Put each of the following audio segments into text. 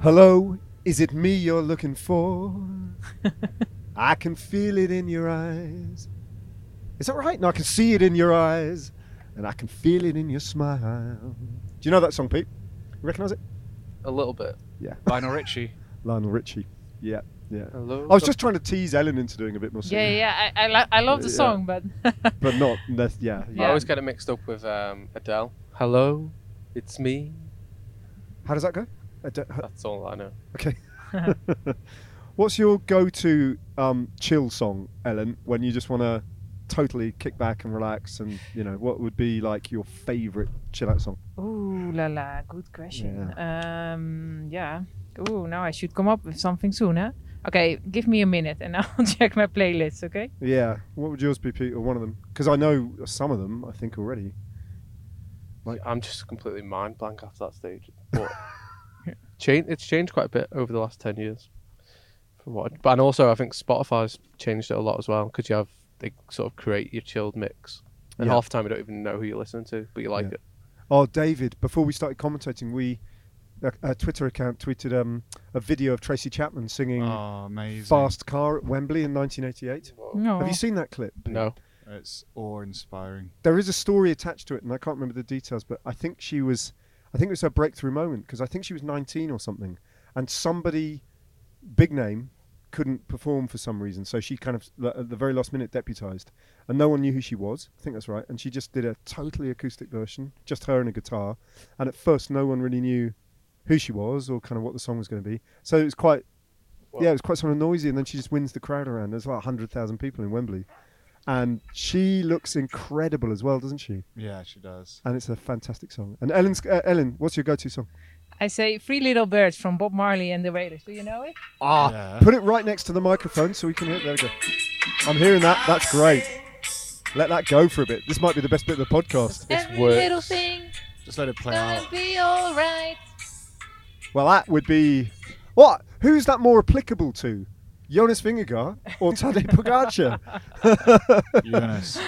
Hello, is it me you're looking for? I can feel it in your eyes. Is that right? No, I can see it in your eyes, and I can feel it in your smile. Do you know that song, Pete? You recognise it? A little bit. Yeah. Lionel Richie. Lionel Richie. Yeah, yeah. Hello. I was just trying to tease Ellen into doing a bit more Yeah, singing. yeah, I I, li- I love the Yeah. song, but But not, that's, yeah. I Yeah. always get it mixed up with um, Adele. Hello, it's me. How does that go? I don't- That's all I know. Okay. What's your go-to um, chill song, Ellen, when you just want to totally kick back and relax? And you know, what would be like your favourite chill-out song? ooh la la, good question. Um, yeah. Ooh, now I should come up with something soon, huh? Okay, give me a minute and I'll check my playlist. Okay. Yeah. What would yours be, Pete, or one of them? Because I know some of them. I think already. Like- I'm just completely mind blank after that stage. But change, it's changed quite a bit over the last ten years. From what, but and also I think Spotify's changed it a lot as well because you have they sort of create your chilled mix, and Yeah. half the time you don't even know who you're listening to, but you like Yeah. it. Oh, David! Before we started commentating, we a, a Twitter account tweeted um, a video of Tracy Chapman singing Oh, "Fast Car" at Wembley in 1988. No. Have you seen that clip? No, It's awe-inspiring. there is a story attached to it, and I can't remember the details, but I think she was, I think it was her breakthrough moment because I think she was 19 or something, and somebody, big name, couldn't perform for some reason, so she kind of l- at the very last minute deputized, and no one knew who she was. I think that's right, and she just did a totally acoustic version, just her and a guitar, and at first no one really knew who she was or kind of what the song was going to be. So it was quite, yeah, it was quite sort of noisy, and then she just wins the crowd around. There's like 100,000 people in Wembley. And she looks incredible as well, doesn't she? Yeah, she does. and it's a fantastic song. And Ellen's, uh, Ellen, what's your go-to song? I say Three Little Birds from Bob Marley and the Wailers. Do you know it? Ah, Yeah. put it right next to the microphone so we can hear it. There we go. I'm hearing that. That's great. Let that go for a bit. This might be the best bit of the podcast. Every works. little thing Just let it play out. be alright. Well, that would be what? Who's that more applicable to? Jonas Vingegaard or Tadej Pogacar? Eunice.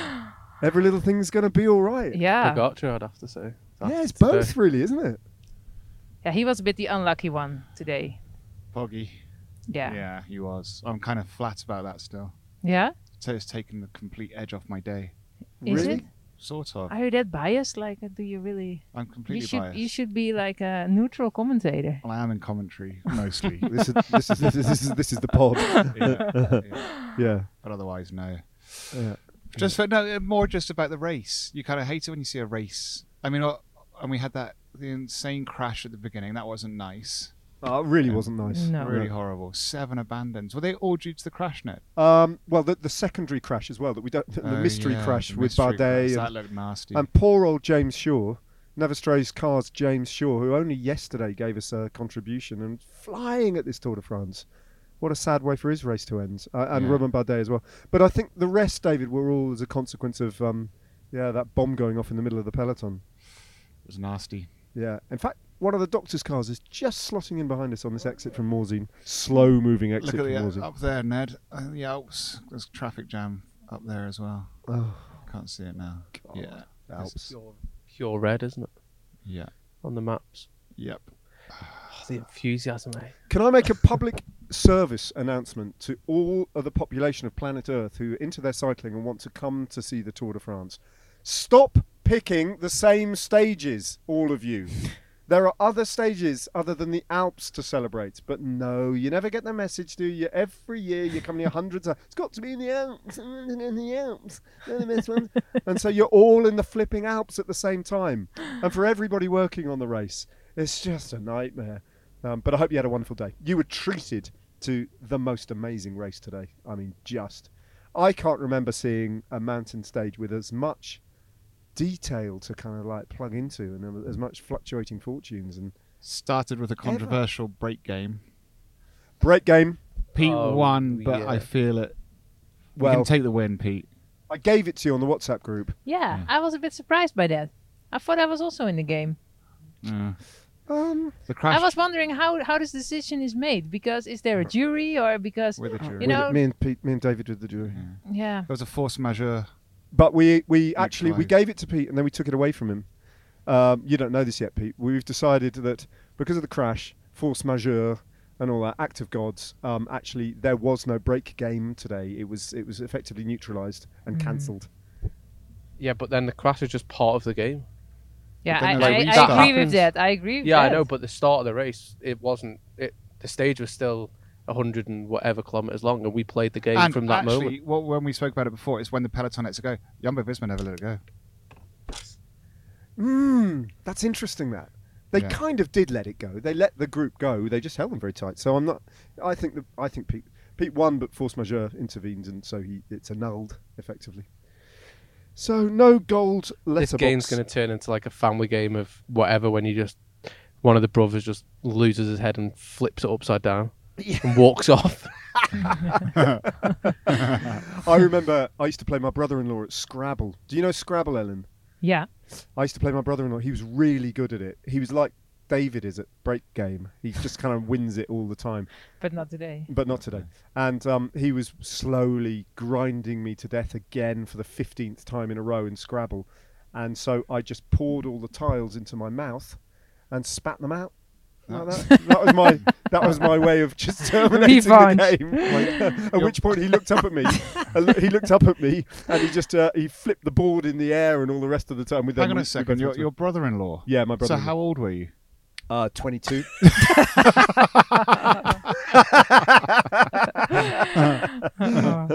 Every little thing's gonna be all right. Yeah. Pogacar, I'd have to say. Yeah, it's After both today. really, isn't it? Yeah, he was a bit the unlucky one today. Poggy. Yeah. Yeah, he was. I'm kind of flat about that still. Yeah? So it's taken the complete edge off my day. Is Really? it? Sort of. Are you that biased? Like, do you really? I'm You completely should. biased. You should be like a neutral commentator. Well, I am in commentary mostly. This is this is this is this is, this is the pod. yeah, yeah. Yeah. But otherwise, no. yeah. Just for, no, more just about the race. You kind of hate it when you see a race. I mean, uh, and we had that the insane crash at the beginning. That wasn't nice. Oh, it really wasn't nice. No. Really horrible. Seven abandons. Were they all due to the crash net? Um, well, the, the secondary crash as well that we don't. The Oh, mystery yeah, crash the with mystery Bardet crash. and, That looked nasty. and poor old James Shaw, Never Strays Cars James Shaw, who only yesterday gave us a contribution and flying at this Tour de France. What a sad way for his race to end, uh, and Yeah. Romain Bardet as well. But I think the rest, David, were all as a consequence of um, yeah that bomb going off in the middle of the peloton. it was nasty. Yeah, in fact, one of the doctor's cars is just slotting in behind us on this exit from Morzine, slow moving exit Look at from the Morzine. up there, Ned. Uh, the Alps. There's traffic jam up there as well. Oh, Can't see it now. Yeah. Alps. Pure, pure red, isn't it? Yeah. On the maps. Yep. Oh, the enthusiasm, eh? Can I make a public service announcement to all of the population of planet Earth who are into their cycling and want to come to see the Tour de France? Stop picking the same stages, all of you. There are other stages other than the Alps to celebrate, but no, you never get the message, do you? Every year you come near hundreds of. It's got to be in the Alps, in the Alps, the best ones. and so you're all in the flipping Alps at the same time, and for everybody working on the race, it's just a nightmare. Um, but I hope you had a wonderful day. You were treated to the most amazing race today. I mean, just. I can't remember seeing a mountain stage with as much detail to kind of like plug into and as much fluctuating fortunes and Started with a controversial break game. break game. Pete Oh, won, but I feel it. You Well, can take the win, Pete. I gave it to you on the WhatsApp group. Yeah, Yeah. I was a bit surprised by that. I thought I was also in the game. Yeah. Um, The crash I was wondering how how this decision is made because is there a jury or because with the jury. You know- me and Pete, me and David with the jury. Yeah. yeah There was a force majeure. But we we actually we gave it to Pete and then we took it away from him. Um, you don't know this yet, Pete. We've decided that because of the crash, force majeure, and all that, act of gods, um, actually there was no break game today. It was it was effectively neutralised and Mm. cancelled. Yeah, but then the crash is just part of the game. yeah then I, there's a I, I restart. agree with that. I agree. With Yeah, I know, but the start of the race, it wasn't. It the stage was still hundred and whatever kilometers long, and we played the game and from that actually, moment. what, when we spoke about it before, it's when the peloton lets it go. Jumbo Visma never let it go. Mm, that's interesting. That they Yeah. kind of did let it go. They let the group go. They just held them very tight. So I'm not. I think that I think Pete Pete won, but force majeure intervened, and so he it's annulled effectively. So no gold This letterbox. game's going to turn into like a family game of whatever when you just one of the brothers just loses his head and flips it upside down and walks off. I remember I used to play my brother-in-law at Scrabble. Do you know Scrabble, Ellen? Yeah. I used to play my brother-in-law. He was really good at it. He was like David is at break game. He just kind of wins it all the time. But not today. but not today. And um, he was slowly grinding me to death again for the fifteenth time in a row in Scrabble. And so I just poured all the tiles into my mouth and spat them out. Like that. that was my that was my way of just terminating the game. Like, at which point he looked up at me. uh, he looked up at me and he just uh, he flipped the board in the air and all the rest of the time. With Hang them, on a second. Your, your brother-in-law. yeah, my brother. So how old were you? Uh, 22.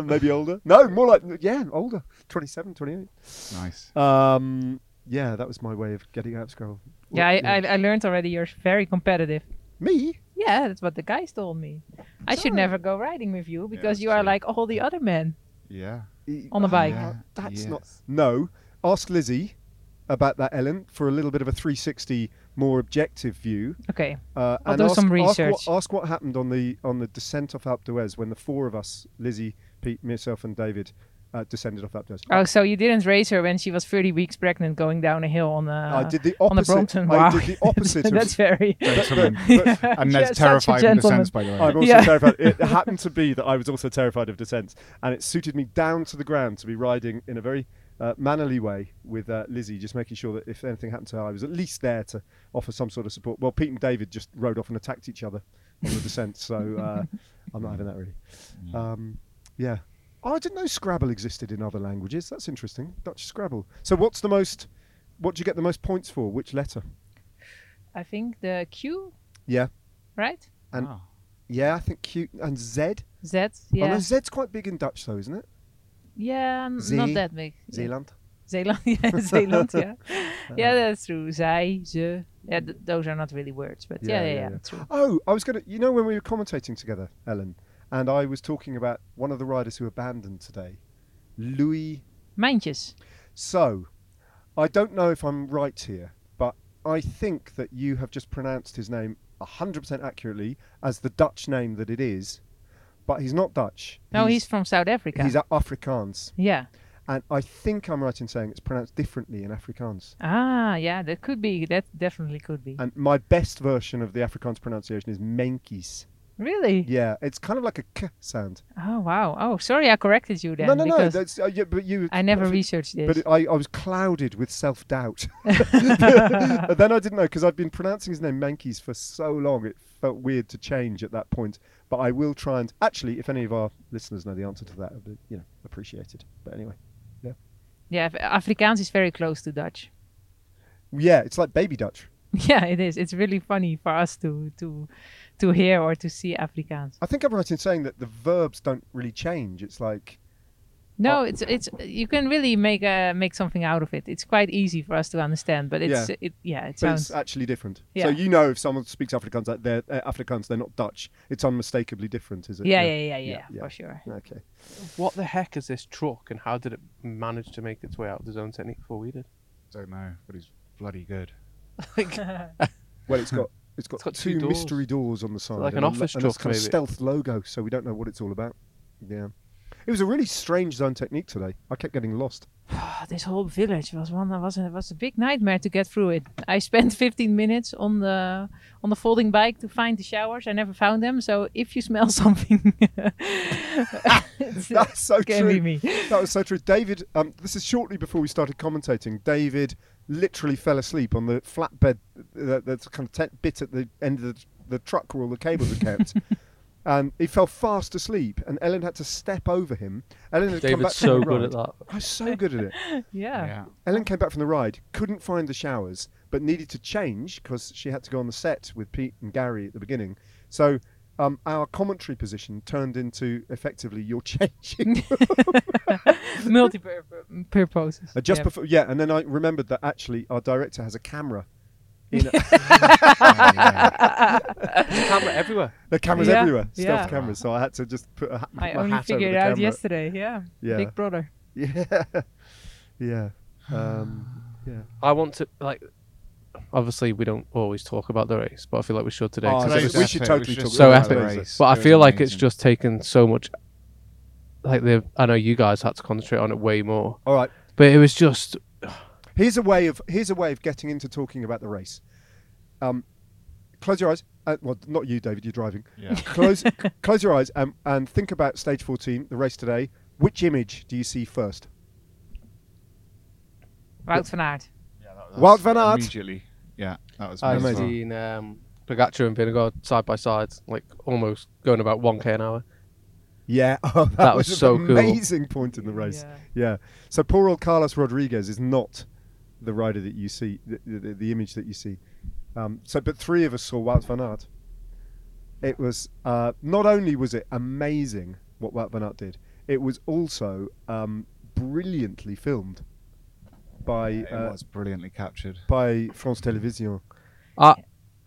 Maybe older. No, more like, yeah, older. 27, 28. Nice. Um, yeah, that was my way of getting out of Scrabble. Yeah, I, Well, I, I learned already you're very competitive. Me? Yeah, that's what the guys told me. I should never go riding with you because that's you are true. like all the other men. Yeah. On the bike. Yeah, That's not. No. Ask Lizzie about that, Ellen, for a little bit of a 360 more objective view. Okay. Uh, I'll and do ask, some ask research. what, ask what happened on the on the descent off Alpe d'Huez when the four of us, Lizzie, Pete, myself, and David, uh, descended off Alpe d'Huez. Oh, so you didn't raise her when she was 30 weeks pregnant going down a hill on the I did the on the opposite. Brompton. I Wow. did the opposite. that's very. Gentlemen. but- and You're Ned's such a terrified of gentleman. descents, by the way. I'm also Yeah. terrified. It happened to be that I was also terrified of descents, and it suited me down to the ground to be riding in a very uh, mannerly way with uh, Lizzie, just making sure that if anything happened to her, I was at least there to offer some sort of support. Well, Pete and David just rode off and attacked each other on the descent, so uh, I'm not having that really. Um, yeah. Oh, I didn't know Scrabble existed in other languages. That's interesting. Dutch Scrabble. So, what's the most? What do you get the most points for? Which letter? I think the Q, Yeah. right? and- Oh. Yeah, I think Q and Z. Z. Oh, Yeah. no, Z's quite big in Dutch, though, isn't it? yeah, n- not that big. Yeah. Zeeland. Zeeland. Yeah, Zeeland. Yeah. Uh-huh. yeah, that's true. Zij, ze. Yeah, th- those are not really words, but yeah, Yeah, yeah, yeah, yeah, yeah. true. Oh, I was going to. You know, when we were commentating together, Ellen, and I was talking about one of the riders who abandoned today, Louis. Meintjes. So, I don't know if I'm right here, but I think that you have just pronounced his name 100% accurately as the Dutch name that it is, but he's not Dutch. No, he's, from South Africa. he's Afrikaans, yeah. and I think I'm right in saying it's pronounced differently in Afrikaans. Ah, yeah, that could be. That definitely could be. And my best version of the Afrikaans pronunciation is Menkies. Really? Yeah, it's kind of like a k sound. Oh, wow. Oh, sorry, I corrected you then. no, no, no. That's, uh, yeah, but you. I never researched this. But I, I was clouded with self doubt. then I didn't know because I've been pronouncing his name Mankeys for so long. It felt weird to change at that point. But I will try and actually, if any of our listeners know the answer to that, I'd be, you know, appreciated. But anyway, yeah, Af- Afrikaans is very close to Dutch. yeah, it's like baby Dutch. yeah, it is. It's really funny for us to to to hear or to see Afrikaans. I think I'm right in saying that the verbs don't really change. It's like No, it's it's you can really make a make something out of it. It's quite easy for us to understand, but it's Yeah. it yeah, it but sounds it's actually different. Yeah. So you know if someone speaks Afrikaans, that they're uh, Afrikaans, they're not Dutch. It's unmistakably different, is it? yeah, yeah, yeah, yeah, Yeah, yeah. for sure. Okay. What the heck is this truck, and how did it manage to make its way out of the zone technique before we did? Don't know, but he's bloody good. Well, it's got it's got, It's got two, two doors. mystery doors on the side, like an and a lo- office and a truck, kind of stealth logo, so we don't know what it's all about. Yeah, it was a really strange zone technique today. I kept getting lost. this whole village was one was a, was a big nightmare to get through it. I spent 15 minutes on the on the folding bike to find the showers. I never found them. So if you smell something, That's so can true. be me. That was so true. David, um, this is shortly before we started commentating. David literally fell asleep on the flatbed, uh, the kind of tent bit at the end of the, the truck where all the cables are kept. and he fell fast asleep, and Ellen had to step over him. Ellen had come back David's from so the good at ride. that. I was so good at it. Yeah. Yeah. Ellen came back from the ride, couldn't find the showers, but needed to change because she had to go on the set with Pete and Gary at the beginning. So um, our commentary position turned into effectively you're changing. Multi-purposes. Uh, just yeah. before, yeah, and then I remembered that actually our director has a camera. In Oh, yeah. There's a camera everywhere. the cameras Yeah, everywhere, stealth yeah. cameras. So I had to just put a, ha- I my only hat over figured the it out camera. yesterday. Yeah. Yeah, Big brother. yeah, yeah, um, yeah. I want to like. Obviously, we don't always talk about the race, but I feel like we should today. Oh, 'cause so it was we should totally It was talk just so about epic. the race. But I It was feel like it's just taken so much. Like the, I know you guys had to concentrate on it way more, All right. but it was just Here's a way of here's a way of getting into talking about the race. Um, close your eyes. Uh, well, not you, David. You're driving. Yeah. Close close your eyes and, and think about stage 14, the race today. Which image do you see first? Wout van Aert. Yeah, Wout van Aert. Immediately. Yeah, that was I've Amazing. seen um, Pogacar and Vingegaard side by side, like almost going about one k an hour. Yeah, oh, that, That was an so cool. amazing point in the race. Yeah. Yeah. So poor old Carlos Rodriguez is not the rider that you see, the, the, the image that you see. Um, so, but three of us saw Wout van Aert. It was uh, not only was it amazing what Wout van Aert did, it was also um, brilliantly filmed by It uh, was brilliantly captured. by France Télévisions. Ah,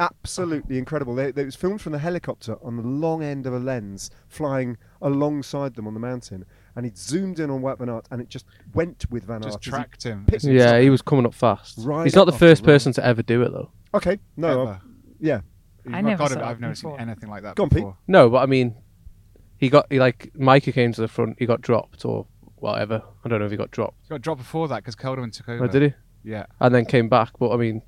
Absolutely incredible. They, they- it was filmed from the helicopter on the long end of a lens, flying alongside them on the mountain, and it zoomed in on Wout van Aert, and it just went with Van Aert. Just tracked him. picked as he- yeah, he was coming up fast. Right He's not the first the person to ever do it though. Okay, no, ever. uh, yeah, I never got saw it. it I've never seen anything like that Go on, Pete. No, but I mean, he got he like Majka came to the front. He got dropped or whatever. I don't know if he got dropped. He got dropped before that because Kelderman took over. Oh, did he? Yeah. And then came back. But I mean,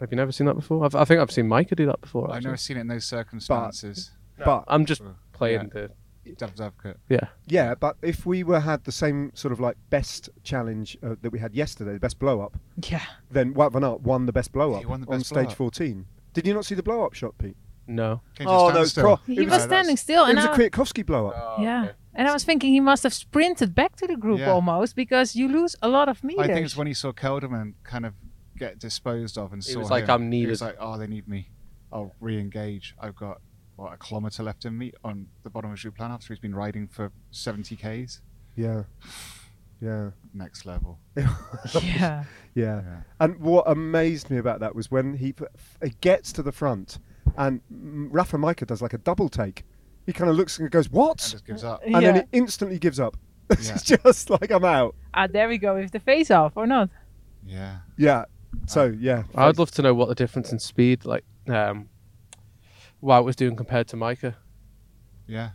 have you never seen that before? I've, I think I've seen Majka do that before. I've actually. never seen it in those circumstances. but I'm just playing Yeah. the Devil's advocate. yeah. yeah, but if we were had the same sort of like best challenge uh, that we had yesterday, the best blow up, Yeah. then Wout van Aert won the best blow up He won the on stage blow-up. 14. Did you not see the blow up shot, Pete? No. Can you just Oh, stand no, pro- He It was, was- standing still, it and was a I- Kwiatkowski blow up. yeah. And I was thinking he must have sprinted back to the group Yeah. almost because you lose a lot of meters. I think it's when he saw Kelderman kind of get disposed of and He saw was like, him. "I'm needed." He was like, oh, they need me. I'll re-engage. I've got what a kilometer left in me on the bottom of Joux Plane after he's been riding for 70 k's. Yeah, yeah, Next level. yeah. yeah. Yeah. And what amazed me about that was when he, he gets to the front, and Rafa Majka does like a double take. He kind of looks and goes, And "What?" just gives up. and then he instantly gives up. Yeah. it's just like I'm out. Ah, there we go with the face off or not? Yeah. Yeah. So yeah, I would love to know what the difference in speed, like, um, Wout was doing compared to Majka. Yeah.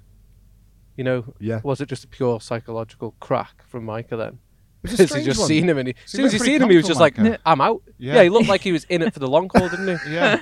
You know, Yeah. was it just a pure psychological crack from Majka then? It's Because he just one. seen him and he, as soon he as he seen him, he was just like, "I'm out." Yeah. Yeah. he looked like he was in it for the long haul, didn't he? Yeah.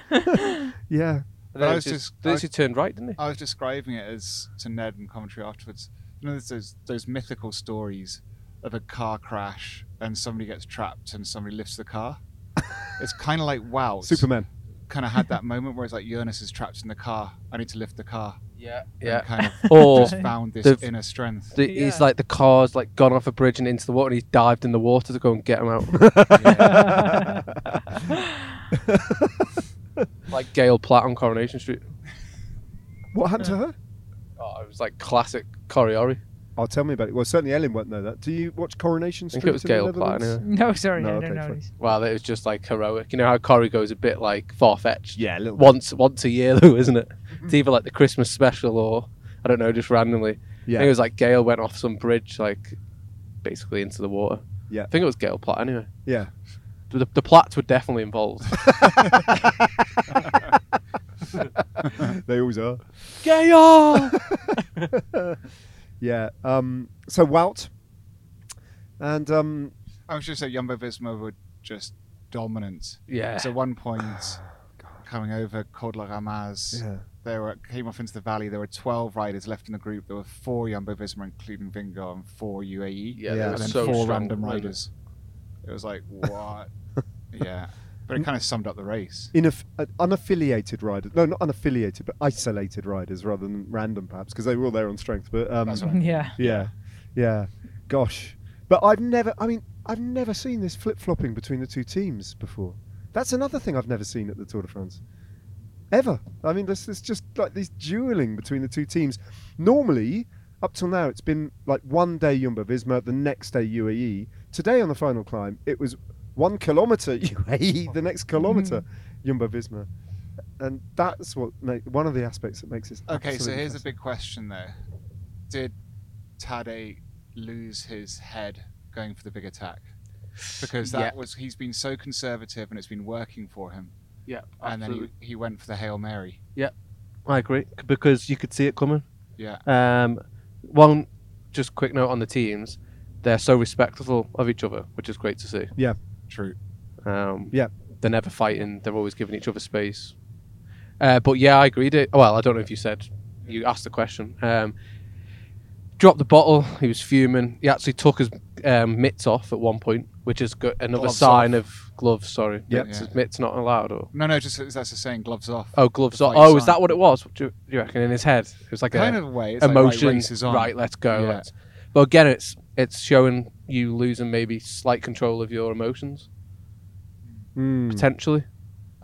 Yeah. And But then I was just, just- then I- he turned right, didn't he? I was describing it as to Ned in commentary afterwards. You know, there's those those mythical stories of a car crash and somebody gets trapped and somebody lifts the car. it's kind of like wow, Superman. kind of had that moment where it's like Jonas is trapped in the car. I need to lift the car. Yeah, And kind of Or just found this the- inner strength. the, Yeah. he's like the car's like gone off a bridge and into the water, and he's dived in the water to go and get him out. like Gail Platt on Coronation Street. What happened to her? Oh, it was like classic Coriolis. Oh, tell me about it. Well, certainly Ellen won't know that. Do you watch Coronation I Street? think it was in the Gail Platt. Netherlands? Anyway. No, sorry, No, I okay, don't know fine. this. Well, it was just like heroic. You know how Corrie goes a bit like far fetched. Yeah, a little. bit. Once once a year though, isn't it? Mm-hmm. It's either like the Christmas special or I don't know, just randomly. I Yeah. think it was like Gail went off some bridge, like basically into the water. Yeah. I think it was Gail Platt anyway. yeah. The, the Platts were definitely involved. they always are. Gail. Yeah. Um. So Wout. And um. I was just say Jumbo Visma were just dominant. yeah. So one point, coming over Col de la Ramaz, Yeah. they were came off into the valley. There were 12 riders left in the group. There were four Jumbo Visma, including Vingegaard, and four UAE. Yeah, they they and then so four strong, random weren't riders. It was like what? yeah, but it kind of summed up the race. Ineff- uh, unaffiliated riders. No, not unaffiliated, but isolated riders rather than random, perhaps, because they were all there on strength. But um, That's what I Yeah. yeah, yeah. Gosh, but I've never. I mean, I've never seen this flip flopping between the two teams before. That's another thing I've never seen at the Tour de France. Ever. I mean, this is just like this dueling between the two teams. Normally, up till now, it's been like one day Jumbo Visma, the next day UAE. Today on the final climb, it was one kilometre UAE, the next kilometre Jumbo Visma. And that's what make, one of the aspects that makes this. Okay, so here's a big question there: Did Tadej lose his head going for the big attack? Because that Yeah. was he's been so conservative and it's been working for him, yeah. and then he, he went for the hail mary. Yeah, I agree because you could see it coming. Yeah, Um, one just quick note on the teams: they're so respectful of each other, which is great to see. Yeah, true. Um, Yeah. they're never fighting; they're always giving each other space. Uh, but yeah, I agreed. It well, I don't know if you said you asked the question. Um, dropped the bottle. He was fuming. He actually took his um, mitts off at one point, which is good. Another Gloves sign off. of gloves. Sorry, Yep. mitts, Yeah. mitts not allowed. Or No, no, just that's the saying. Gloves off. oh, gloves The off. fight Oh, is sign. that what it was? Do you, do you reckon in his head? It was like kind a of a way. It's like, right, emotion. race is on. right, let's go. Yeah. Let's. But again, it's it's showing you losing maybe slight control of your emotions Mm, potentially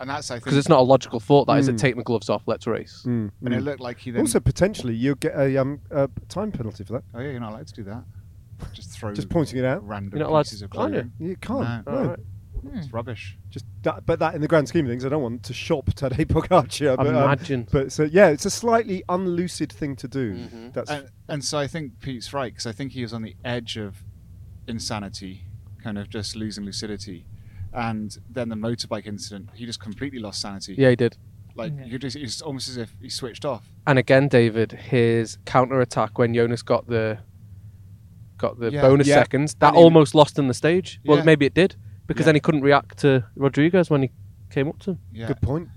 and that's I think. because it's not a logical thought. That is it. Mm. Taking the gloves off. Let's race. mm, and it mm. looked like he then. Also, potentially, you'll get a um, a time penalty for that. oh yeah, you're not allowed to do that. Just throw. Just pointing it out. Random You're not allowed pieces to- of aren't you? You can't. No. No. Alright. Hmm. It's rubbish. Just that, but that in the grand scheme of things, I don't want to shop Tadej Pogacar. But, um, Imagine. but so yeah, it's a slightly unlucid thing to do. Mhm. That's And, and so I think Pete's right because I think he was on the edge of insanity, kind of just losing lucidity. And then the motorbike incident, he just completely lost sanity. Yeah, he did. Like Yeah. just, it's almost as if he switched off. And again, David, his counter attack when Jonas got the got the Yeah. bonus Yeah. seconds, that And he- almost lost in the stage. Well, Yeah. maybe it did because Yeah. then he couldn't react to Rodriguez when he came up to him. Yeah. good point.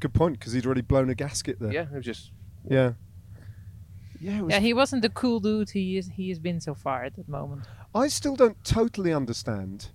Good point because he'd already blown a gasket there. Yeah, it was just Yeah. Yeah, was Yeah, he wasn't the cool dude he is. He has been so far at that moment. I still don't totally understand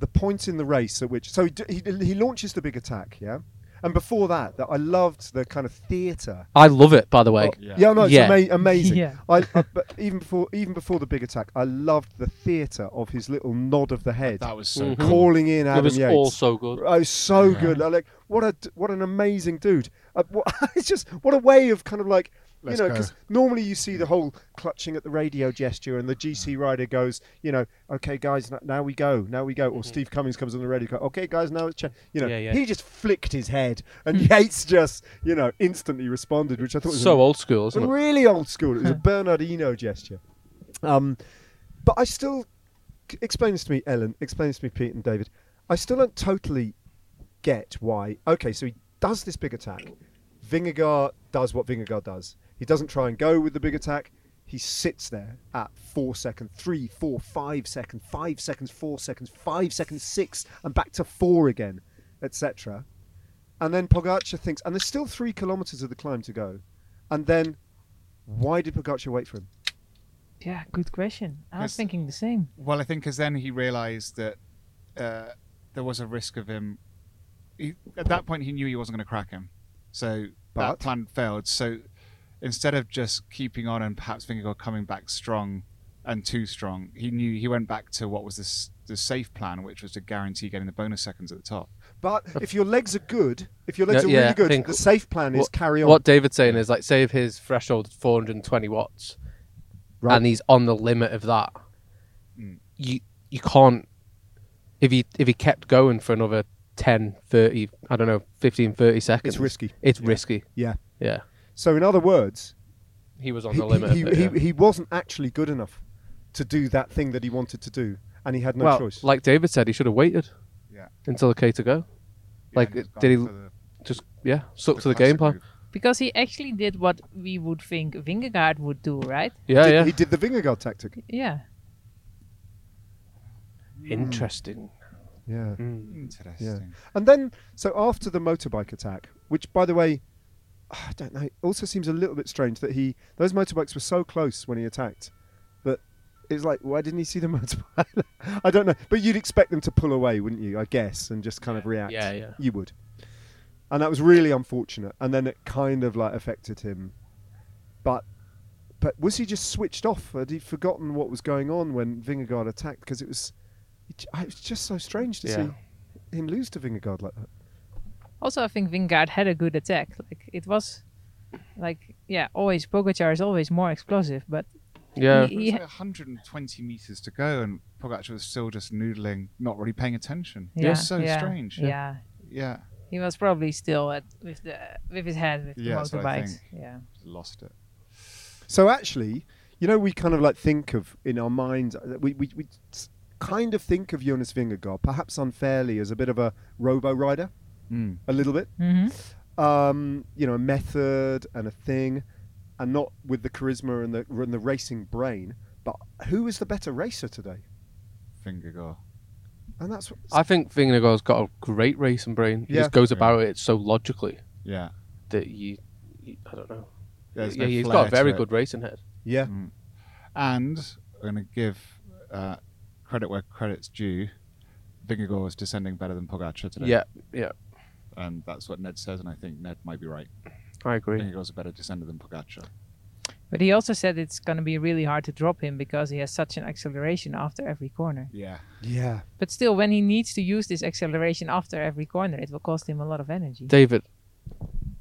the point in the race at which. So he, he, he launches the big attack, yeah? And before that, that I loved the kind of theatre. I love it, by the way. Oh, Yeah. yeah, no, it's Yeah. ama- amazing. Yeah. I, I, but even before, even before the big attack, I loved the theatre of his little nod of the head, That was so Mhm. calling in It Adam was Yates. all so good. Oh, so Yeah. good! I like what a what an amazing dude. Uh, what, it's just what a way of kind of like Let's you know because normally you see the whole clutching at the radio gesture, and the GC mm. rider goes, you know, okay guys, now we go, now we go. Or mm-hmm. Steve Cummings comes on the radio, go, okay guys, now it's ch-. you know. Yeah, yeah. He just flicked his head, and hmm. Yates just you know instantly responded, which I thought was So an- old school, isn't it? really old school. It was a Bernardino gesture. Um, but I still explain this to me, Ellen. Explain this to me, Pete and David. I still don't totally get why. Okay, so he does this big attack. Vingegaard does what Vingegaard does. He doesn't try and go with the big attack. He sits there at four seconds, three, four, five seconds, five seconds, four seconds, five seconds, six, and back to four again, etc. And then Pogacar thinks, and there's still three kilometers of the climb to go. And then, why did Pogacar wait for him? Yeah, good question. I was thinking the same. Well, I think because then he realised that uh, there was a risk of him. He, at that point, he knew he wasn't going to crack him, so But? that plan failed. So instead of just keeping on and perhaps thinking Vingegaard coming back strong and too strong. He knew he went back to what was this the safe plan, which was to guarantee getting the bonus seconds at the top. But if your legs are good, if your legs Yeah, are yeah, really good, the safe plan is carry on. What David's saying is like, save his threshold 420 watts, Right. and he's on the limit of that, Mm. you you can't. If he if he kept going for another 10, 30, I don't know, 15, 30 seconds, It's risky. It's risky. Yeah. Yeah, So in other words, he was on he, the limit. he, he, yeah. he wasn't actually good enough to do that thing that he wanted to do, and he had no well, choice. like David said, he should have waited Yeah. until the K to go. Yeah, Like, did he- the- Just yeah, stuck the to the game plan. move. Because he actually did what we would think Vingegaard would do, right? Yeah, Did- yeah. He did the Vingegaard tactic. Yeah. Interesting. Yeah. Mm. Interesting. And then, so after the motorbike attack, which, by the way, I don't know, it also seems a little bit strange that he those motorbikes were so close when he attacked that it's like, why didn't he see the motorbike? I don't know, but you'd expect them to pull away, wouldn't you? I guess, and just kind of react. Yeah, yeah. You would, and that was really unfortunate. And then it kind of like affected him, but. But was he just switched off? Had he forgotten what was going on when Vingegaard attacked? Because it was, it, it was just so strange to Yeah. see him lose to Vingegaard like that. Also, I think Vingegaard had a good attack. Like it was, like yeah, always Pogacar is always more explosive, but Yeah, He- It was like 120 meters to go, and Pogacar was still just noodling, not really paying attention. yeah, it was so yeah, strange. Yeah. Yeah, he was probably still at with the with his head with Yeah, the what I motorbikes. Yeah. lost it. So actually, you know, we kind of like think of in our minds, uh, we we, we s- kind of think of Jonas Vingegaard, perhaps unfairly, as a bit of a robo rider, Mm. a little bit. Mm-hmm. Um, you know, a method and a thing, and not with the charisma and the and the racing brain. But who is the better racer today? Vingegaard. And that's what, I think Vingegaard's got a great racing brain. He Yeah. just goes Yeah. about it so logically Yeah. that you, you I don't know. There's yeah, no he's flair got a very good racing head. yeah. Mm. And I'm going to give uh, credit where credit's due. Vingegaard was descending better than Pogacar today. Yeah, yeah, And that's what Ned says, and I think Ned might be right. I agree. Vingegaard's a better descender than Pogacar. But he also said it's going to be really hard to drop him because he has such an acceleration after every corner. Yeah. Yeah. But still, when he needs to use this acceleration after every corner, it will cost him a lot of energy. David,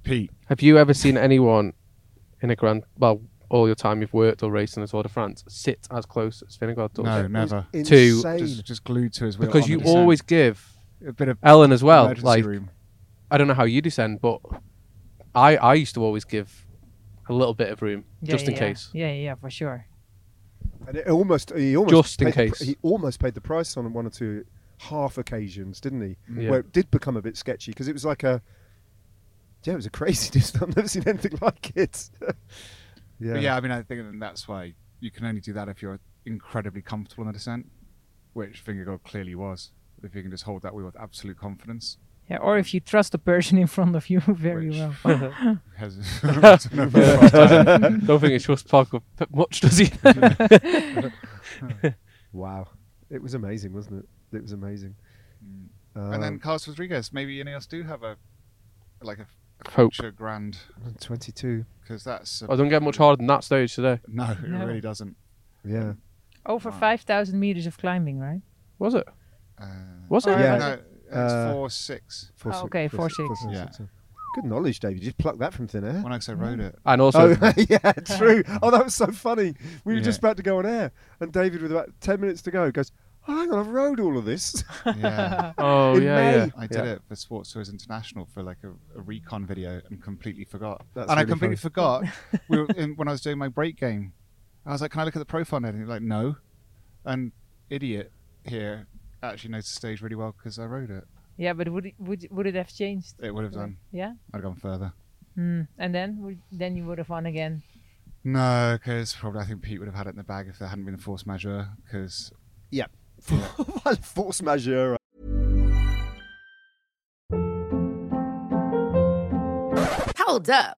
Pete. have you ever seen anyone in a grand, well, all your time you've worked or raced in the Tour de France, sit as close as Vingegaard does? No, It was never. Two. Insane. Just, just glued to his wheel. Because on you the always give a bit of Ellen as well. Like room. I don't know how you descend, but I I used to always give a little bit of room Yeah, just in yeah, case. Yeah, yeah, yeah, for sure. And it almost he almost Just in paid the pr- case. he almost paid the price on one or two half occasions, didn't he? Mm. Yeah. Where it did become a bit sketchy because it was like a yeah, it was a crazy distance. I've never seen anything like it. yeah, But yeah, I mean, I think that's why you can only do that if you're incredibly comfortable in the descent, which Vingegaard clearly was. If you can just hold that wheel with absolute confidence. Yeah, or if you trust the person in front of you very Which- well. I don't know if it's the first time. don't think it's just Parker p- much, does he? Wow, it was amazing, wasn't it? It was amazing. Mm. and then Um, Carlos Rodriguez, maybe Ineos do have a like a, a Hope. future grand twenty-two. because that's I don't get much harder than that stage today. no, it No. really doesn't. Yeah, Over Wow. 5,000 meters of climbing, right? Was it? Uh, Was it? Or- Yeah. No, it's Uh, four six. Four Oh, six- okay, four four six- four six. Yeah. yeah. Good knowledge, David. You just plucked that from thin air. When I say wrote it, And also, Oh yeah, true. Oh, that was so funny. We were Yeah. just about to go on air, and David, with about ten minutes to go, goes, "Oh, hang on, I've rode all of this." yeah. oh In yeah, May. yeah. I did Yeah. it for Sports Tours International for like a, a recon video and completely forgot. That's and I really completely funny. forgot we were in, when I was doing my break game. I was like, "Can I look at the profile?" And he's like, "No." And idiot here actually knows the stage really well because I rode it. Yeah, but would it, would would it have changed? It would have done. Yeah. I'd gone further. Hmm. And then would, then you would have won again. No, because probably I think Pete would have had it in the bag if there hadn't been a force majeure. Because Yeah. Force majeure. Hold up.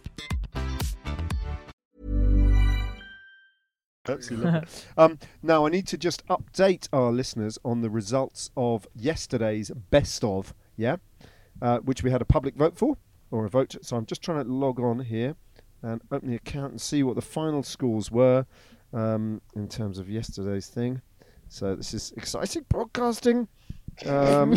Absolutely. um, now, I need to just update our listeners on the results of yesterday's best of, yeah, uh, which we had a public vote for, or a vote. So I'm just trying to log on here and open the account and see what the final scores were um, in terms of yesterday's thing. So this is exciting podcasting. Um,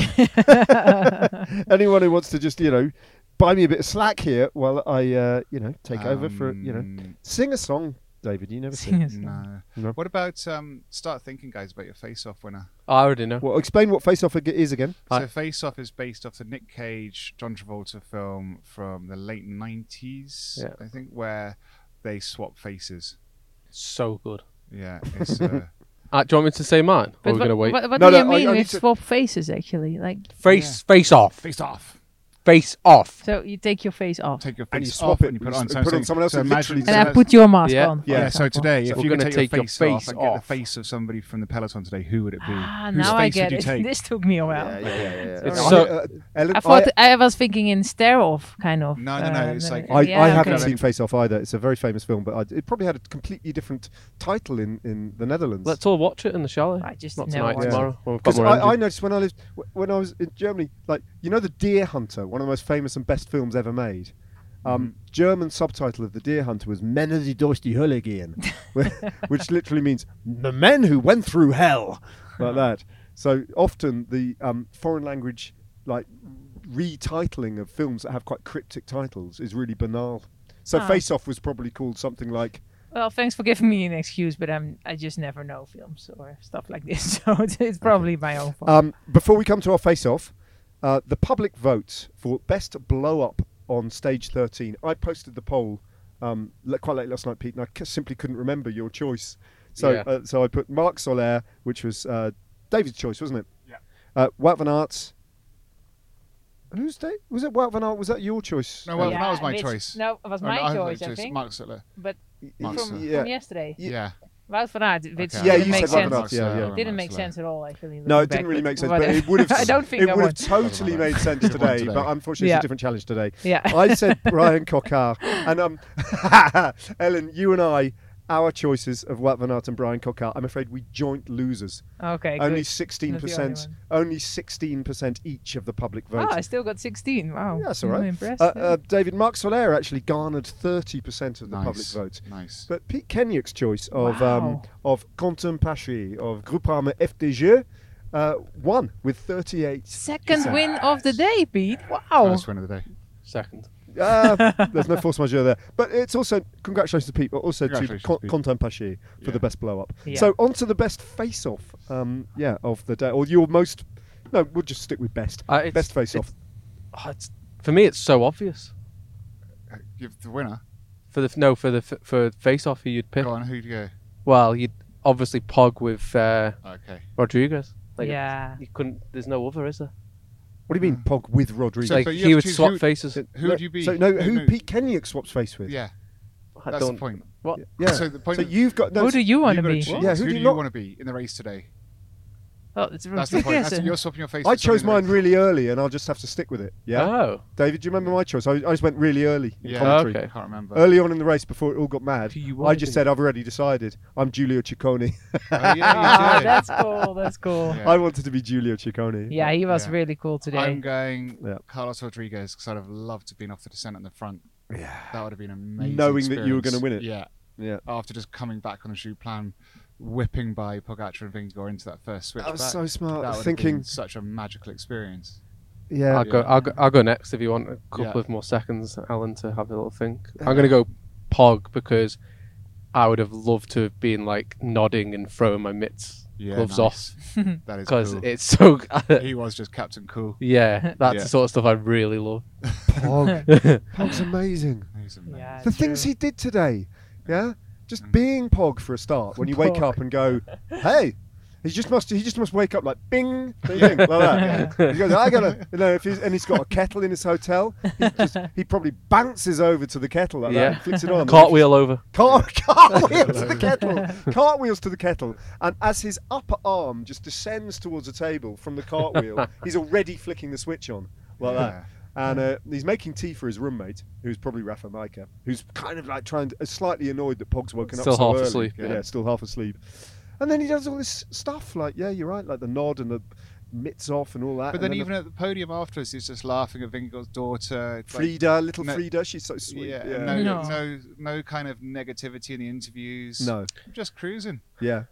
anyone who wants to just, you know, buy me a bit of slack here while I, uh, you know, take over for, you know, Um, sing a song, David. You never sing. Sing a song. No. No. What about um, start thinking, guys, about your face-off winner? I already know. Well, explain what Face Off is again. I- So Face Off is based off the Nick Cage, John Travolta film from the late nineties, Yeah. I think, where they swap faces. So good. Yeah, it's uh, Uh, do you want me to say mine? Or But are we what, going to wait? what, what No, do no, you I- mean I need with to- swap faces? Actually, like face, face off. face off. Face off. so you take your face off, Take your face And you off swap it, and you put it on. So put on someone else so and imagine- literally so and I put your mask Yeah. on. Yeah, Yeah, so today, So if you're gonna take, take your your face, face off and get off. the face of somebody from the peloton today, who would it be? Ah, Whose now I face would get you it. take? this took me a while. Yeah, yeah, yeah. yeah. It's I- so- uh, Ellen, I thought I, was thinking in stare off kind of. No, no, no, uh, it's like- I, yeah, I haven't seen Face Off either. It's a very famous film, but I, it probably had a completely different title in, in the Netherlands. Let's all watch it in the shower. I just Not tonight, tomorrow. when we've got Because I, I noticed when I lived when I was in Germany, like you know, the Deer Hunter, one of the most famous and best films ever made. Um, German subtitle of the Deer Hunter was "Männer die durch die Hölle gehen," which literally means the men who went through hell, like that. So often the um, foreign language like retitling of films that have quite cryptic titles is really banal. So Ah. Face Off was probably called something like Well, thanks for giving me an excuse, but I'm I just never know films or stuff like this, so it's, it's probably my own fault. Um, before we come to our face-off, uh, the public vote for best blow up on stage 13. I posted the poll um, quite late last night, Pete, and I c- simply couldn't remember your choice. So, Yeah. uh, so I put Marc Soler, which was uh, David's choice, wasn't it? Yeah. Uh, Wout van Aert. And Who's Dave? Was it Wout van Aert? Was that your choice? No, well, Yeah, that was my choice. No, it was Oh, my no, choice, had I choice. think. Marc Soler. but Mark from, Sutler. Yeah. from yesterday, Yeah. Yeah. Wout van Aert, which Okay, Yeah, didn't you make said Wout van sense. Aert, yeah, yeah. Mark Didn't make sense at all, actually. No, it didn't really make sense, but it would have. I don't think it would have totally made sense today, today. but unfortunately, it's a different challenge today. Yeah. I said Bryan Coquard, and um, Ellen, you and I, our choices of Wout van Aert and Bryan Coquard. I'm afraid we joint losers. Okay, only good. sixteen Not the only percent, only sixteen percent each of the public vote. Oh, I still got 16. Wow. yeah, that's all right. I'm impressed. Uh, yeah. uh, David Marc Soler actually garnered thirty percent of the public vote. Nice. But Pete Kennaugh's choice of um, of Quentin Pacher of Groupama FDJ uh, won with 38. Second win of the day, Pete. Wow. First win of the day. Second. Uh, there's no force majeure there. But it's also, congratulations to Pete, but also to Congratulations Con- to Pete. Quentin Pacher for the best blow up. Yeah. So on to the best face off um, yeah, of the day. Or your most, no, we'll just stick with best. Uh, best face off. Oh, for me, it's so obvious. Uh, Give the winner. For the no, for the for face off, who you'd pick. Go on, who'd you go? Well, you'd obviously pog with uh, Okay. Rodriguez. Like, yeah. You couldn't. There's no other, is there? What do you mean, mm. Pog with Rodriguez? So- like but you he have would choose swap who- faces. Who would you be? So no, No, who no. Pete Kennaugh swaps face with? Yeah, I that's the don't. point. What? Yeah. So the point So of- you've got no. Who do you want to You've gotta be? choose. Yeah, who, who do do you you not- want to be in the race today? Well, it's That's the point. That's, you're swapping your face. I chose mine really early, and I'll just have to stick with it. Yeah, Oh. David, do you remember my choice? I, I just went really early in Yeah. commentary. Okay. I can't remember. Early on in the race, before it all got mad, I just said I've already decided. I'm Giulio Ciccone. Oh, Ah, yeah, you that's cool. That's cool. Yeah. I wanted to be Giulio Ciccone. Yeah, he was Yeah. really cool today. I'm going Yeah. Carlos Rodriguez because I'd have loved to have been off the descent in the front. Yeah, that would have been amazing. Knowing that you were gonna win it. Yeah, yeah. after just coming back on the Joux Plane, whipping by Pogacar and Vingegaard into that first switch. That was back, so smart. That Thinking, been such a magical experience. yeah, I'll go. I'll go. I'll go next if you want a couple Yeah. of more seconds, Alan, to have a little think. I'm gonna go Pog because I would have loved to have been like nodding and throwing my mitts Yeah, gloves nice. off That is because cool. it's so. he was just Captain Cool. yeah, that's Yeah. the sort of stuff I really love. Pog. Pog's amazing. Amazing. Yeah, The things he did today, yeah, just Mm. being Pog for a start. When you wake up and go, hey, He just must. He just must wake up like bing, bing, bing like that. He goes, I gotta, you know, if he's, and he's got a kettle in his hotel. He, just, he probably bounces over to the kettle like that, Yeah. and flicks it on. Cartwheel over. Car- cartwheels to the kettle. Cartwheels to the kettle. And as his upper arm just descends towards the table from the cartwheel, he's already flicking the switch on like that. And uh, he's making tea for his roommate, who's probably Rafa Majka, who's kind of like trying to, uh, slightly annoyed that Pog's woken Still up so half early. asleep, Yeah. yeah. still half asleep. And then he does all this stuff, like, yeah, you're right, like the nod and the mitts off and all that. But and then the even at the podium afterwards, he's just laughing at Vingegaard's daughter. It's like- Frida, little no- Frida, she's so sweet. yeah, Yeah, No, No. no, no, kind of negativity in the interviews. No. just cruising. yeah.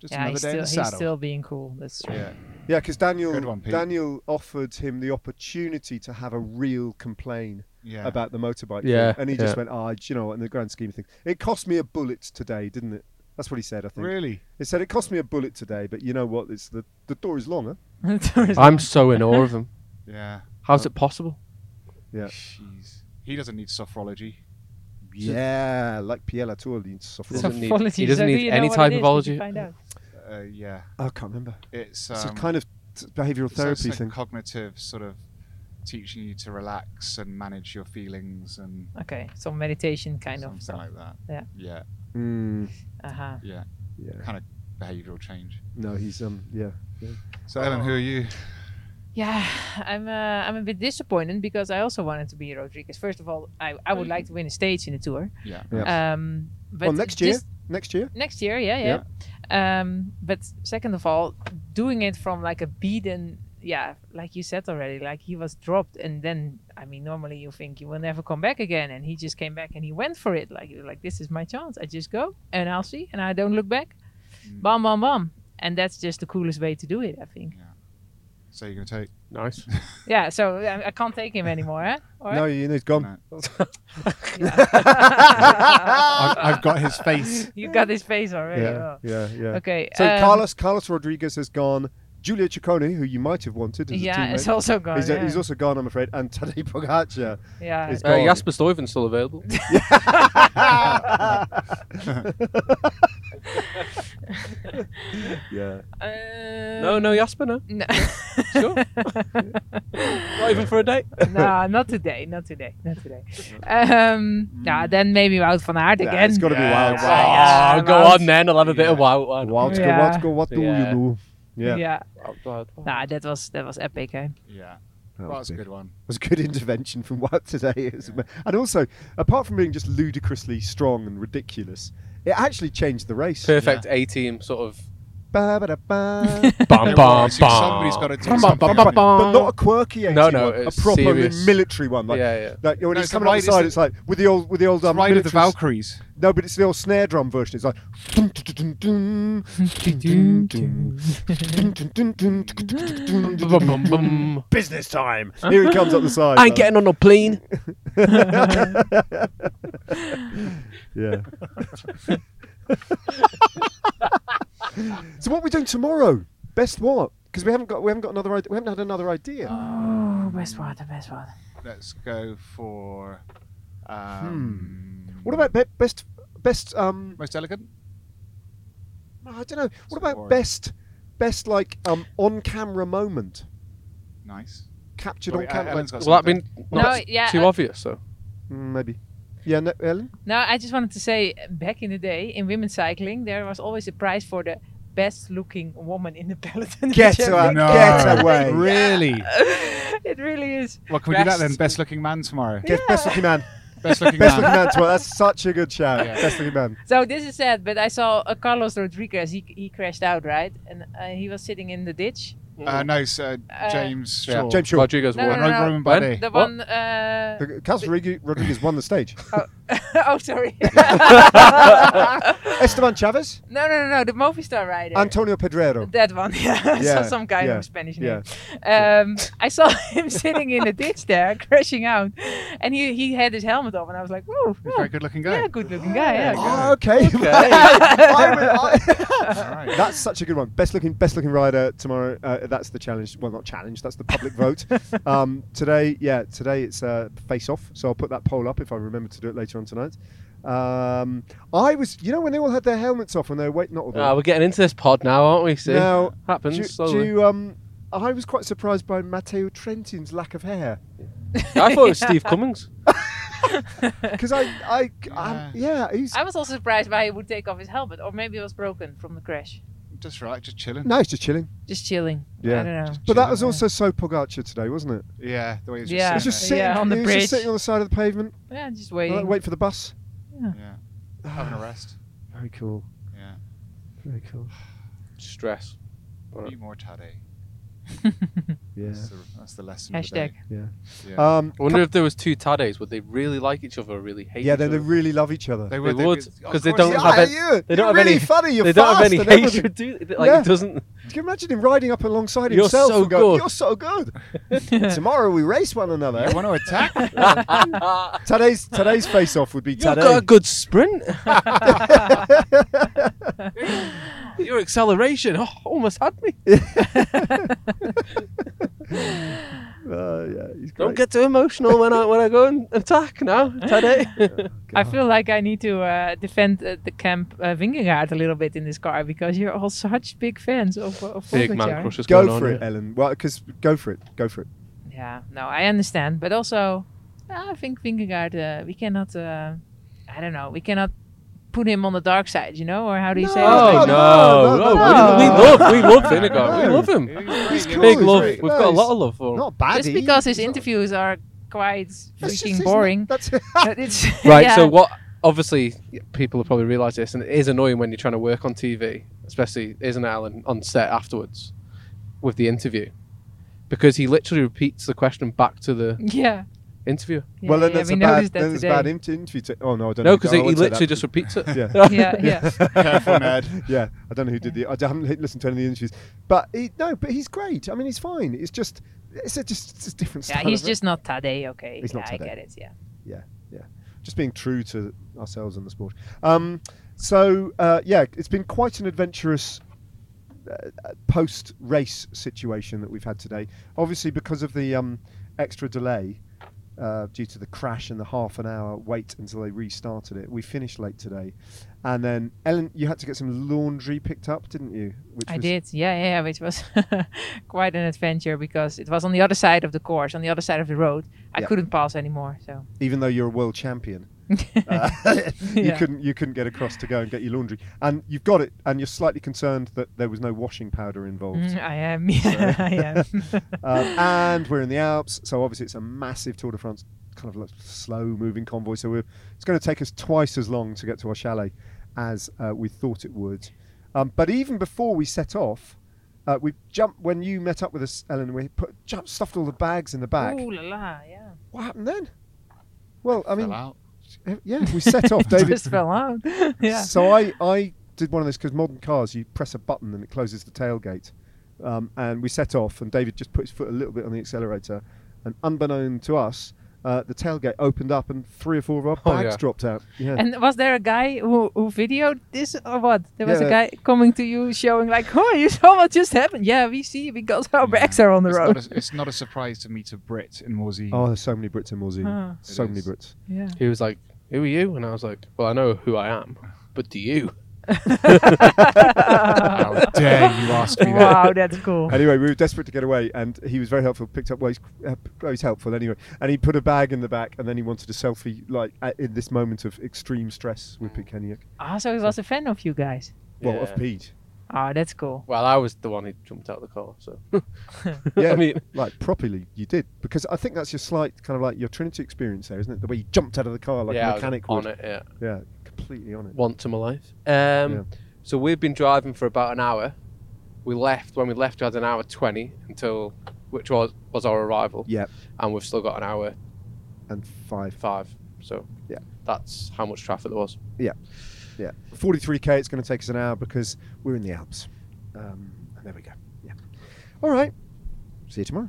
Just yeah, another day still, in the saddle. he's still being cool. That's true. yeah, Yeah, because Daniel Good one, Pete. Daniel offered him the opportunity to have a real complaint yeah. about the motorbike. Yeah, thing, and he just yeah. went, "Ah, you know, what, in the grand scheme of things, it cost me a bullet today, didn't it?" That's what he said. I think. really. He said it cost me a bullet today, but you know what? It's the the door is longer. I'm so in awe of him. Yeah. How's it possible? Yeah. Jeez. He doesn't need sophrology. Yeah, like Pierre Latour needs software. Doesn't need- he doesn't so need you any type it of is? Did you ology. Find out? Uh, yeah. I can't remember. It's It's um, a kind of t- behavioural it's like therapy thing. cognitive sort of teaching you to relax and manage your feelings and Okay, some meditation kind something of stuff. like that. Yeah. Yeah. Mm, Uh-huh. Yeah. yeah. Kind of behavioural change. No, he's um. Yeah. So Ellen, who are you? Yeah, I'm uh, I'm a bit disappointed because I also wanted to be Rodriguez. First of all, I, I would like to win a stage in the tour. Yeah. Yeah. Um, but well, next year. Next year. next year, yeah, yeah. Um, but second of all, doing it from like a beaten, yeah, like you said already, like he was dropped, and then I mean, normally you think you will never come back again, and he just came back and he went for it, like like this is my chance. I just go and I'll see, and I don't look back. Mm. Bam, bam, bam, and that's just the coolest way to do it, I think. So you're going to take? Nice. Yeah, so I, I can't take him anymore, huh? All No, you know he's gone. I've, I've got his face. You've got his face already. Yeah, oh. yeah, yeah. Okay. So um, Carlos Carlos Rodriguez has gone. Giulio Ciccone, who you might have wanted as a Yeah, teammate, it's also gone. he's, yeah. he's also gone, I'm afraid. And Tadej Pogacar. yeah. is Uh, gone. Jasper Stuyven's still available. yeah. Um, no, no Jasper, no. No. Sure. Not even for a date. no, not today. Not today. Not today. Um, yeah, then maybe Wout van Aert Yeah, again. it's got to be Yeah, wild. wow. Yeah, oh, go on then. I'll have a bit of Yeah. wow. one. Wild, go, Yeah. wild, go, what do Yeah. you do? Yeah. Yeah. Wow. Nah, that was that was epic, eh? Yeah. That Well, was a good one. It was a good intervention from Wout today. It was And also, apart from being just ludicrously strong and ridiculous, it actually changed the race. Perfect A team sort of. Ba, ba, da, ba. Bum, Yeah, bum, well, see, bum. somebody's gotta do Bum, something, bum, haven't bum, but bum. not a quirky 80 No, no, one, a it's proper serious. military one. Like, yeah, yeah. like when No, he's it's coming the up the ride- side, it's it's like with the old with the old um, Ride of the military s- Valkyries. No, but it's the old snare drum version. It's like. Bum, bum, bum. Business time. Here he comes up the side. I ain't like- getting on no plane. Yeah. so what are we doing tomorrow? Best what? Because we haven't got we haven't got another idea. We haven't had another idea. Oh, best water, best water. Let's go for. Um, What about be- best best um? most elegant? I don't know. What So about boring. best best like um on camera moment Nice. captured Wait, on camera? Ellen's got Will that be something. No, not yeah, too I- obvious? So Mm, maybe. Yeah, no, Ellen. No, I just wanted to say, back in the day in women's cycling, there was always a prize for the best looking woman in the peloton. Get which I away! think- No. Get away! Really? it really is. Well, can we do that then? Best- Best looking man tomorrow. Get best looking man. Best looking Best man. looking man tomorrow. That's such a good shout. Yeah. Best looking man. So this is sad, but I saw uh, Carlos Rodriguez. He, he crashed out, right? And uh, he was sitting in the ditch. Uh, no, so Uh, James Yeah. Shaw. James Shaw. Rodriguez No, won. no, no, no. Roman When? Bardet. The What? one. Uh, The- Carlos Rodriguez, Rodriguez won the stage. oh, sorry. Esteban Chavez, no, no, no, no. The Movistar rider. Antonio Pedrero. That one, yeah. I Yeah, saw some guy yeah, of Spanish yeah. name. Um, I saw him sitting in the ditch there, crashing out, and he, he had his helmet off, and I was like, "Whoa, He's a oh, very good looking guy. yeah, good looking guy." Yeah, Oh, okay. I would- that's such a good one. Best looking, best looking rider tomorrow. Uh, that's the challenge. Well, not challenge. That's the public vote. Um, today, yeah, today it's uh, face off. So I'll put that poll up if I remember to do it later on tonight. Um, I was, you know, when they all had their helmets off and they were waiting, not all. Ah, we're getting into this pod now, aren't we? See, now, happens do, slowly. do um, I was quite surprised by Matteo Trentin's lack of hair I thought it was Steve Cummings. because I, I, um, yeah, he's I was also surprised why he would take off his helmet, or maybe it was broken from the crash. Just right, just chilling. no, he's just chilling. Just chilling. Yeah. I don't know. But that was also so Pogacar today, wasn't it? Yeah, the way he's just Yeah. He was sitting just Yeah, sitting on the he was just sitting on the side of the pavement, Yeah, just waiting. wait for the bus. there. Yeah, having a rest. Very cool. Yeah, Very cool. Stress. be more Tade. Yeah. That's the, that's the lesson. Hashtag. the Yeah. Yeah. Um, I wonder if there was two Tades, would they really like each other or really hate yeah, each they, other? they really love each other. they They would, because of 'cause they don't they have would. any- you, They you're don't have really any. funny. You're they don't have any hatred. Do? Like Yeah. it doesn't. Can you imagine him riding up alongside You're himself so and go, good. "You're so good." Tomorrow we race one another. You want to attack? Today's today's face off would be You've got a good sprint. Your acceleration oh, almost had me. Uh, yeah, he's Don't get too emotional when I when I go and attack now, Tade. I feel like I need to uh, defend uh, the camp uh, Vingegaard a little bit in this car because you're all such big fans of, of Big man Pogacar. crushers Go going for on it. Ellen. Well, because go for it. Go for it. Yeah, no, I understand, but also I think Vingegaard, uh, we cannot, uh, I don't know, we cannot put him on the dark side, you know, or how do you say? it? Oh No, no! no, no, Oh, no, we, no. we love we love Vinegar. We love him. He's cool. Big he's love. great. We've No, got a lot of love for him. Not bad. Just because his interviews are quite That's freaking boring. That's it's Right. yeah. So what? Obviously, people have probably realised this, and it is annoying when you're trying to work on TV, especially isn't it, Alan on set afterwards with the interview, because he literally repeats the question back to the Yeah. Interviewer. yeah well, then yeah, that's we a bad. Then there's a bad inter- interview. To, oh no, I don't. No, know. because I he, literally just repeats it. Yeah. yeah, yeah. Careful, Ned. yeah, I don't know who did the. I haven't listened to any of the interviews, but he, no, but he's great. I mean, he's fine. It's just, it's a, just it's a different Yeah, he's of- just not Tade, okay. He's yeah, not I get it, yeah. yeah, yeah, just being true to ourselves and the sport. Um, so uh, yeah, it's been quite an adventurous uh, post race situation that we've had today. Obviously, because of the um, extra delay. Uh, due to the crash and the half an hour wait until they restarted it, we finished late today, and then Ellen, you had to get some laundry picked up, didn't you? Which I did, yeah, yeah, yeah, which was quite an adventure because it was on the other side of the course, on the other side of the road. I Yeah. couldn't pass anymore, so even though you're a world champion. Uh, you Yeah. couldn't you couldn't get across to go and get your laundry, and you've got it, and you're slightly concerned that there was no washing powder involved. Mm, I am, yeah, I am. um, and we're in the Alps, so obviously it's a massive Tour de France, kind of like slow moving convoy. So we're, it's going to take us twice as long to get to our chalet as uh, we thought it would. Um, but even before we set off, uh, we jumped when you met up with us, Ellen. We put jumped, stuffed all the bags in the back. Ooh la la, yeah. What happened then? Well, I mean, Fell out. Yeah, we set off. David Just fell out. yeah. So I, I did one of those because modern cars, you press a button and it closes the tailgate. Um, and we set off, and David just put his foot a little bit on the accelerator, and unbeknown to us, uh, the tailgate opened up and three or four of our Oh, bags yeah. dropped out. Yeah. And was there a guy who, who videoed this or what? There was Yeah. a guy coming to you showing like, oh, you saw what just happened. Yeah, we see because our bags are on the it's road. Not a, it's not a surprise to meet a Brit in Morsey. oh, there's so many Brits in Morsey. Ah. so many. Brits. yeah. He was like, "Who are you?" And I was like, "Well, I know who I am, but do you?" How dare you ask me that? wow, that's cool. Anyway, we were desperate to get away, and he was very helpful. Picked up, well, he's, uh, well, he's helpful anyway. And he put a bag in the back, and then he wanted a selfie, like at, in this moment of extreme stress with Pete Kennaugh. Ah, so he was a fan of you guys. Well, Yeah. of Pete. Oh, that's cool. Well, I was the one who jumped out of the car, so Yeah, I mean, like properly, you did because I think that's your slight kind of like your Trinity experience there, isn't it? The way you jumped out of the car like yeah, a I was mechanic on would. it. Yeah, Yeah, completely on it. once in my life. Um, Yeah. so we've been driving for about an hour. We left when we left. We had an hour twenty until, which was was our arrival, Yeah, and we've still got an hour and five. five. So Yeah. that's how much traffic there was. Yeah, yeah. Forty-three k. It's going to take us an hour because we're in the Alps. Um, and there we go. Yeah. All right. See you tomorrow.